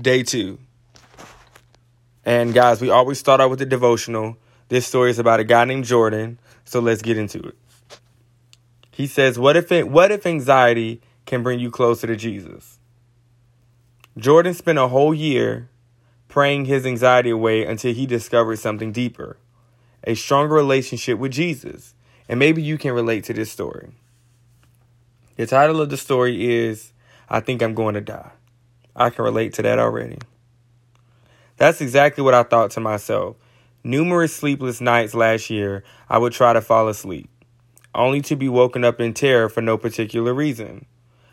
day two. And guys, we always start out with the devotional. This story is about a guy named Jordan, so let's get into it. He says, "What if it, what if anxiety can bring you closer to Jesus?" Jordan spent a whole year praying his anxiety away until he discovered something deeper, a stronger relationship with Jesus. And maybe you can relate to this story. The title of the story is I Think I'm Going to Die. I can relate to that already. That's exactly what I thought to myself. Numerous sleepless nights last year, I would try to fall asleep, only to be woken up in terror for no particular reason.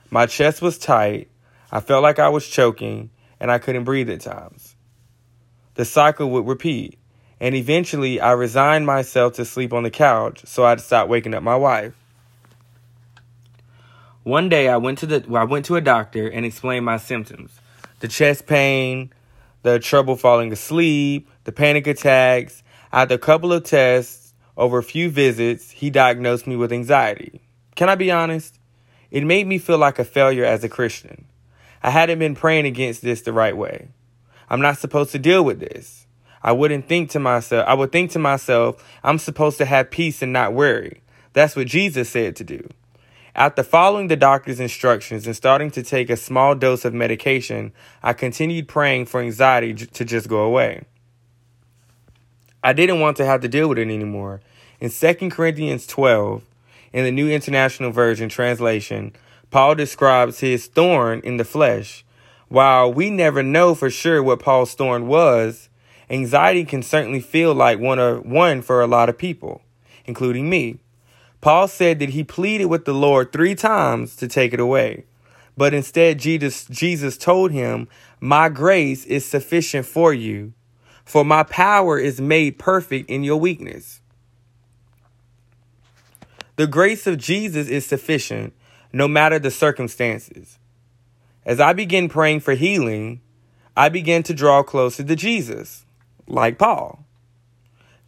My chest was tight, I felt like I was choking, and I couldn't breathe at times. The cycle would repeat, and eventually I resigned myself to sleep on the couch so I'd stop waking up my wife. One day I went to the I went to a doctor and explained my symptoms. The chest pain, the trouble falling asleep, the panic attacks. After a couple of tests, over a few visits, he diagnosed me with anxiety. Can I be honest? It made me feel like a failure as a Christian. I hadn't been praying against this the right way. I'm not supposed to deal with this. I wouldn't think to myself, I would think to myself, I'm supposed to have peace and not worry. That's what Jesus said to do. After following the doctor's instructions and starting to take a small dose of medication, I continued praying for anxiety to just go away. I didn't want to have to deal with it anymore. In 2 Corinthians 12, in the New International Version translation, Paul describes his thorn in the flesh. While we never know for sure what Paul's thorn was, anxiety can certainly feel like one, or, one for a lot of people, including me. Paul said that he pleaded with the Lord three times to take it away. But instead, Jesus, Jesus told him, My grace is sufficient for you, for my power is made perfect in your weakness. The grace of Jesus is sufficient no matter the circumstances. As I begin praying for healing, I begin to draw closer to Jesus, like Paul.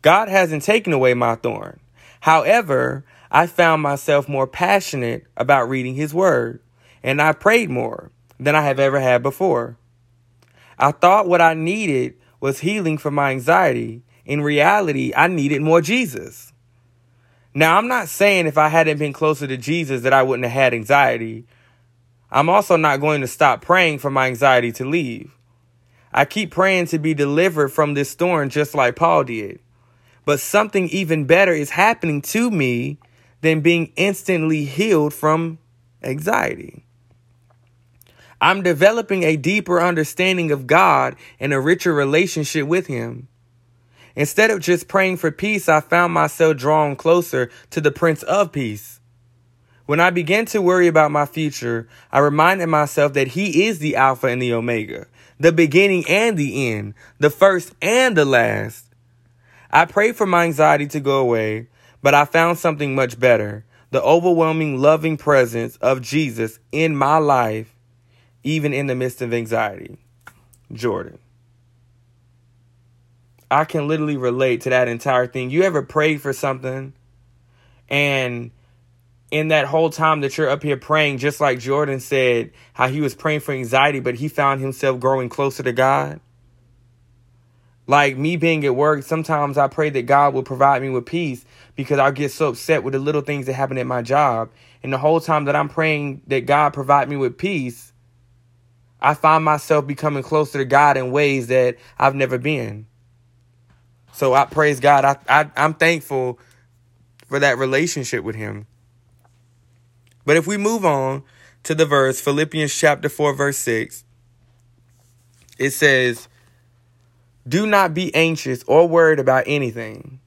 God hasn't taken away my thorn. However, I found myself more passionate about reading His Word, and I prayed more than I have ever had before. I thought what I needed was healing for my anxiety. In reality, I needed more Jesus. Now, I'm not saying if I hadn't been closer to Jesus that I wouldn't have had anxiety. I'm also not going to stop praying for my anxiety to leave. I keep praying to be delivered from this thorn just like Paul did. But something even better is happening to me than being instantly healed from anxiety. I'm developing a deeper understanding of God and a richer relationship with Him. Instead of just praying for peace, I found myself drawn closer to the Prince of Peace. When I began to worry about my future, I reminded myself that He is the Alpha and the Omega, the beginning and the end, the first and the last. I prayed for my anxiety to go away, but I found something much better the overwhelming loving presence of Jesus in my life, even in the midst of anxiety. Jordan. I can literally relate to that entire thing. You ever prayed for something and in that whole time that you're up here praying, just like Jordan said, how he was praying for anxiety, but he found himself growing closer to God? Like me being at work, sometimes I pray that God will provide me with peace because I get so upset with the little things that happen at my job. And the whole time that I'm praying that God provide me with peace, I find myself becoming closer to God in ways that I've never been. So I praise God. I, I I'm thankful for that relationship with Him. But if we move on to the verse, Philippians chapter 4, verse 6, it says, do not be anxious or worried about anything,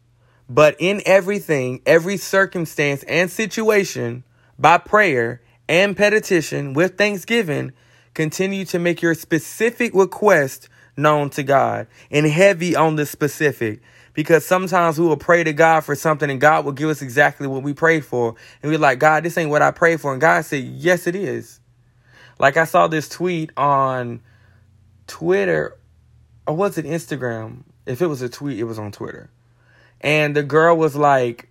but in everything, every circumstance and situation, by prayer and petition with thanksgiving, continue to make your specific request known to God and heavy on the specific. Because sometimes we will pray to God for something and God will give us exactly what we prayed for. And we're like, God, this ain't what I prayed for. And God said, Yes, it is. Like I saw this tweet on Twitter or was it Instagram? If it was a tweet, it was on Twitter. And the girl was like,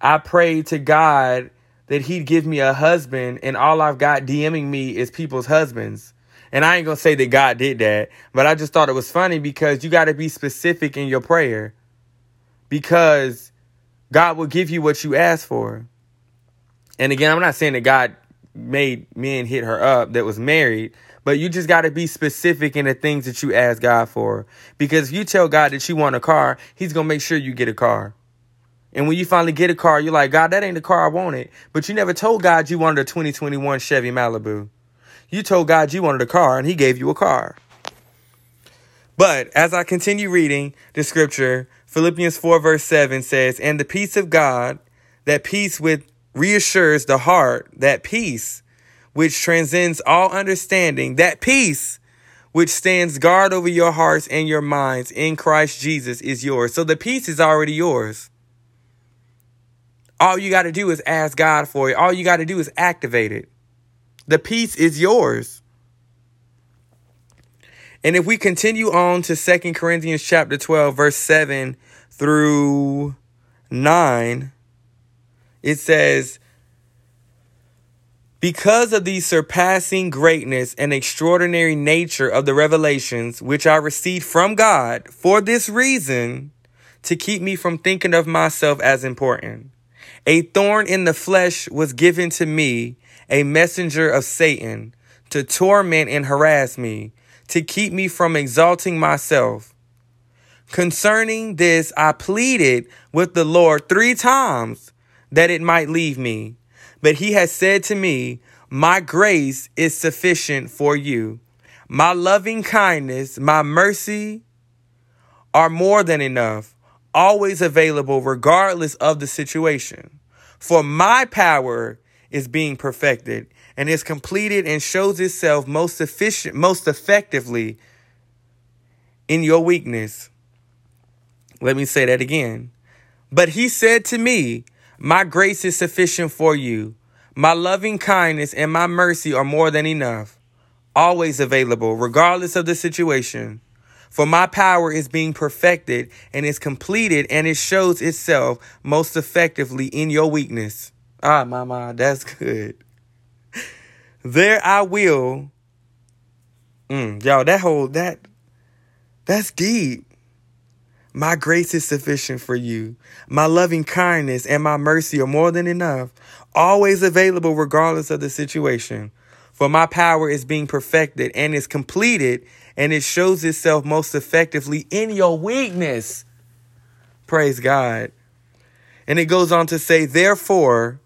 I prayed to God that he'd give me a husband, and all I've got DMing me is people's husbands. And I ain't to say that God did that, but I just thought it was funny because you got to be specific in your prayer because God will give you what you ask for. And again, I'm not saying that God made men hit her up that was married, but you just got to be specific in the things that you ask God for. Because if you tell God that you want a car, He's going to make sure you get a car. And when you finally get a car, you're like, God, that ain't the car I wanted. But you never told God you wanted a 2021 Chevy Malibu. You told God you wanted a car, and He gave you a car. But as I continue reading the scripture, Philippians 4, verse 7 says, And the peace of God, that peace with reassures the heart, that peace which transcends all understanding, that peace which stands guard over your hearts and your minds in Christ Jesus is yours. So the peace is already yours. All you got to do is ask God for it. All you got to do is activate it. The peace is yours. And if we continue on to Second Corinthians chapter 12 verse 7 through 9, it says, because of the surpassing greatness and extraordinary nature of the revelations which I received from God, for this reason, to keep me from thinking of myself as important, a thorn in the flesh was given to me, a messenger of Satan, to torment and harass me, to keep me from exalting myself. Concerning this, I pleaded with the Lord three times that it might leave me. But he has said to me, My grace is sufficient for you. My loving kindness, my mercy are more than enough, always available regardless of the situation. For my power is being perfected and is completed and shows itself most efficient, most effectively in your weakness. Let me say that again. But he said to me, my grace is sufficient for you. My loving kindness and my mercy are more than enough, always available, regardless of the situation. For my power is being perfected and is completed, and it shows itself most effectively in your weakness. Ah, mama, that's good. There I will. Mm, y'all, that whole that that's deep. My grace is sufficient for you. My loving kindness and my mercy are more than enough, always available regardless of the situation. For my power is being perfected and is completed, and it shows itself most effectively in your weakness. Praise God. And it goes on to say, Therefore,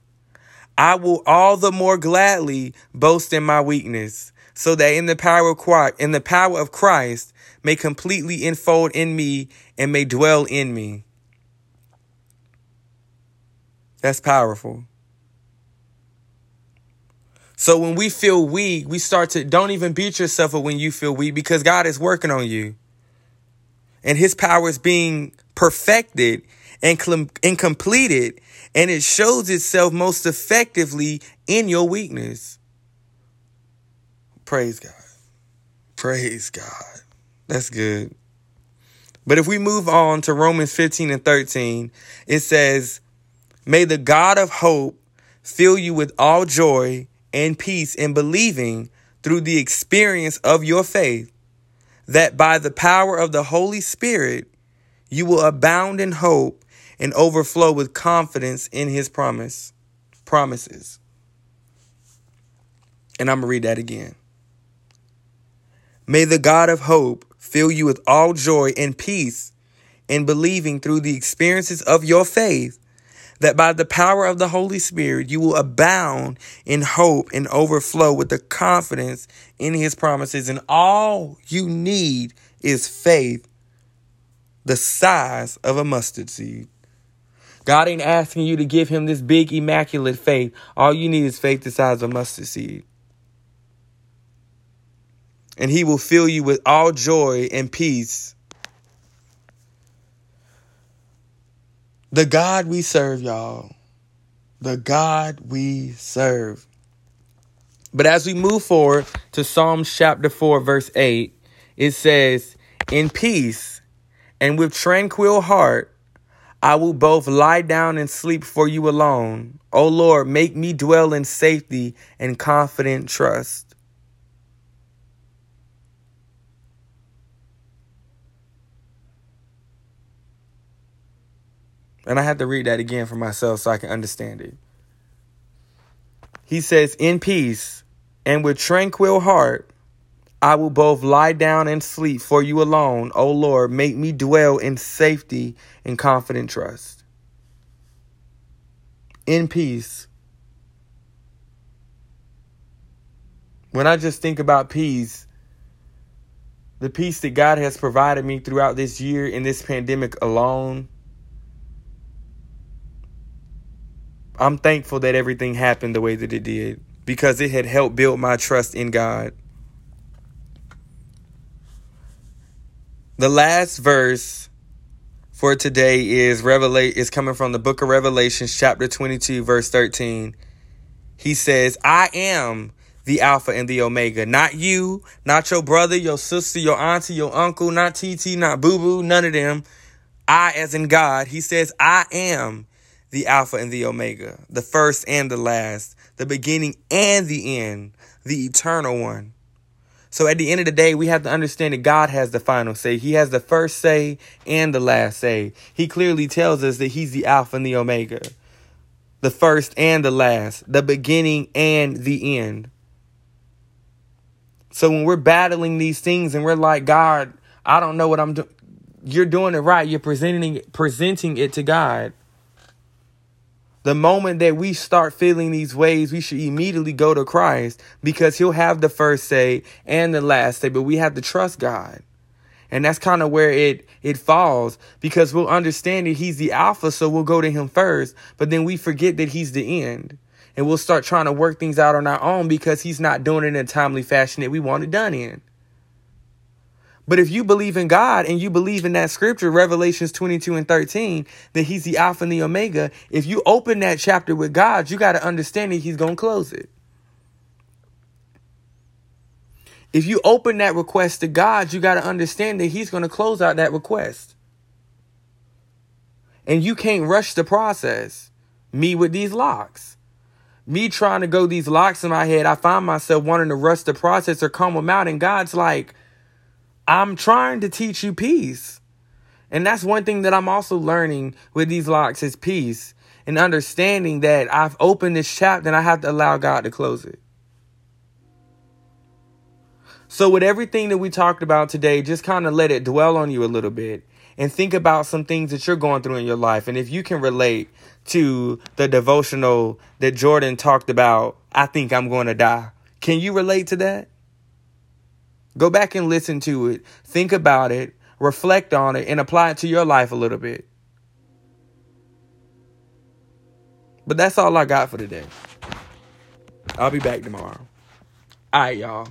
I will all the more gladly boast in my weakness, so that in the power of Christ, in the power of Christ may completely enfold in me and may dwell in me. That's powerful. So when we feel weak, we start to don't even beat yourself up when you feel weak because God is working on you. And his power is being perfected and, and completed, and it shows itself most effectively in your weakness. Praise God. Praise God. That's good. But if we move on to Romans 15 and 13, it says, May the God of hope fill you with all joy and peace in believing through the experience of your faith, that by the power of the Holy Spirit you will abound in hope and overflow with confidence in his promise promises. And I'm going to read that again. May the God of hope fill you with all joy and peace in believing through the experiences of your faith, that by the power of the Holy Spirit you will abound in hope and overflow with the confidence in his promises. And all you need is faith the size of a mustard seed. God ain't asking you to give him this big, immaculate faith. All you need is faith the size of a mustard seed and he will fill you with all joy and peace. The God we serve, y'all. The God we serve. But as we move forward to Psalms chapter 4, verse 8, it says, In peace and with tranquil heart, I will both lie down and sleep for you alone. O Lord, make me dwell in safety and confident trust. And I have to read that again for myself so I can understand it. He says, In peace and with tranquil heart, I will both lie down and sleep for you alone, O Lord. Make me dwell in safety and confident trust. In peace. When I just think about peace, the peace that God has provided me throughout this year in this pandemic alone, I'm thankful that everything happened the way that it did because it had helped build my trust in God. The last verse for today is revelate is coming from the book of Revelations chapter 22 verse 13. He says, "I am the Alpha and the Omega. Not you, not your brother, your sister, your auntie, your uncle, not TT, not Boo Boo, none of them. I, as in God, He says, I am the Alpha and the Omega, the first and the last, the beginning and the end, the eternal one. So at the end of the day, we have to understand that God has the final say. He has the first say and the last say. He clearly tells us that He's the Alpha and the Omega, the first and the last, the beginning and the end. So when we're battling these things and we're like, God, I don't know what I'm doing, you're doing it right. You're presenting presenting it to God. The moment that we start feeling these ways, we should immediately go to Christ because he'll have the first say and the last say, but we have to trust God. And that's kind of where it it falls because we'll understand that he's the alpha, so we'll go to him first, but then we forget that he's the end. And we'll start trying to work things out on our own because he's not doing it in a timely fashion that we want it done in. But if you believe in God and you believe in that scripture, Revelations 22 and 13, that he's the Alpha and the Omega, if you open that chapter with God, you got to understand that he's going to close it. If you open that request to God, you got to understand that he's going to close out that request. And you can't rush the process. Me with these locks. Me trying to go these locks in my head, I find myself wanting to rush the process or come them out. And God's like, I'm trying to teach you peace. And that's one thing that I'm also learning with these locks is peace and understanding that I've opened this chapter and I have to allow God to close it. So, with everything that we talked about today, just kind of let it dwell on you a little bit and think about some things that you're going through in your life. And if you can relate to the devotional that Jordan talked about, I think I'm going to die. Can you relate to that? Go back and listen to it, think about it, reflect on it, and apply it to your life a little bit. But that's all I got for today. I'll be back tomorrow. All right, y'all.